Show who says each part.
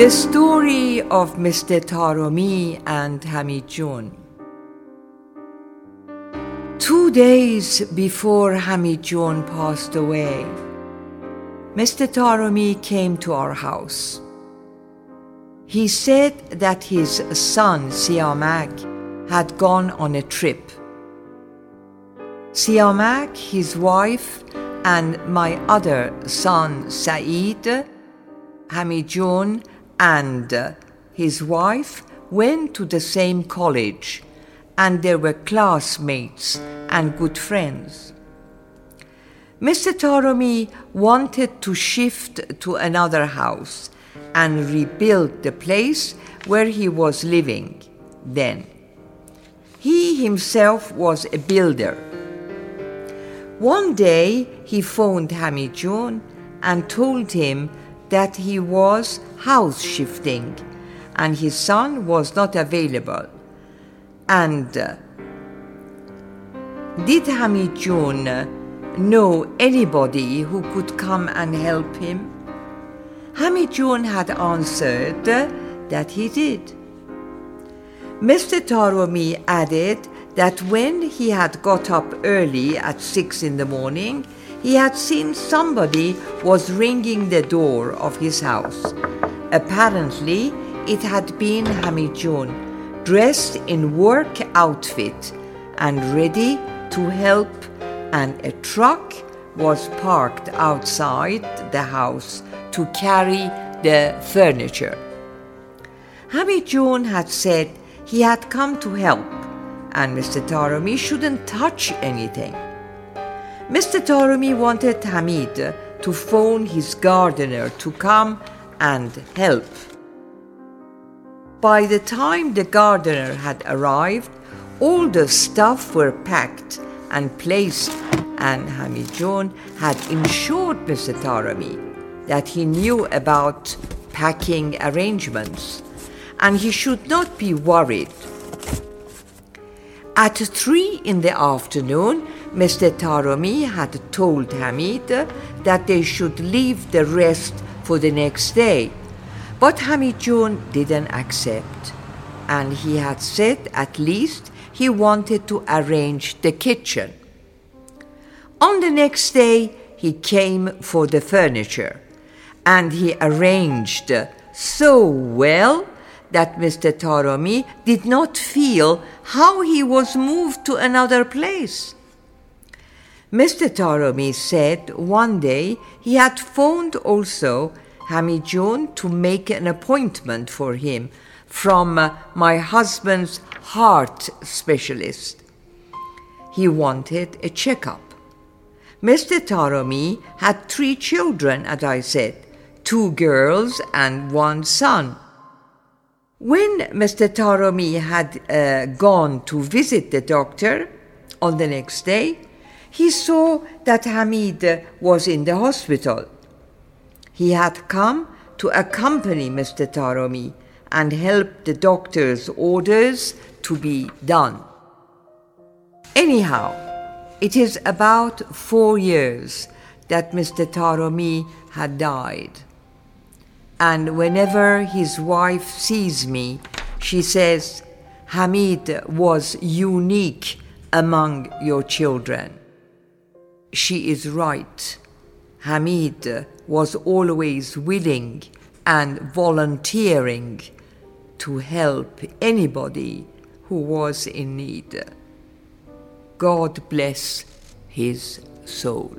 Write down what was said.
Speaker 1: The story of Mr. Taroomi and Hamid joon. Two days before Hamid joon passed away, Mr. Taroomi came to our house. He said that his son Siamak had gone on a trip. Siamak, his wife, and my other son Saeed, Hamid joon, and uh, his wife went to the same college, and they were classmates and good friends. Mr. Taroomi wanted to shift to another house and rebuild the place where he was living then. He himself was a builder. One day he phoned Hamid joon and told him that he was house shifting and his son was not available. And uh, did Hamid joon know anybody who could come and help him? Hamid joon had answered that he did. Mr. Taroomi added that when he had got up early at six in the morning, he had seen somebody was ringing the door of his house. Apparently, it had been Hamid joon, dressed in work outfit and ready to help, and a truck was parked outside the house to carry the furniture. Hamid joon had said he had come to help, and Mr. Taroomi shouldn't touch anything. Mr. Taroomi wanted Hamid to phone his gardener to come and help. By the time the gardener had arrived, all the stuff were packed and placed, and Hamid joon had ensured Mr. Taroomi that he knew about packing arrangements and he should not be worried. At three in the afternoon, Mr. Taroomi had told Hamid that they should leave the rest for the next day. But Hamid joon didn't accept, and he had said at least he wanted to arrange the kitchen. On the next day, he came for the furniture, and he arranged so well that Mr. Taroomi did not feel how he was moved to another place. Mr. Taroomi said one day he had phoned also Hamid joon to make an appointment for him from uh, my husband's heart specialist. He wanted a checkup. Mr. Taroomi had three children, as I said, two girls and one son. When Mr. Taroomi had uh, gone to visit the doctor on the next day, he saw that Hamid was in the hospital. He had come to accompany Mr. Taroomi and help the doctor's orders to be done. Anyhow, it is about four years that Mr. Taroomi had died and whenever his wife sees me, she says, Hamid was unique among your children. She is right. Hamid was always willing and volunteering to help anybody who was in need. God bless his soul.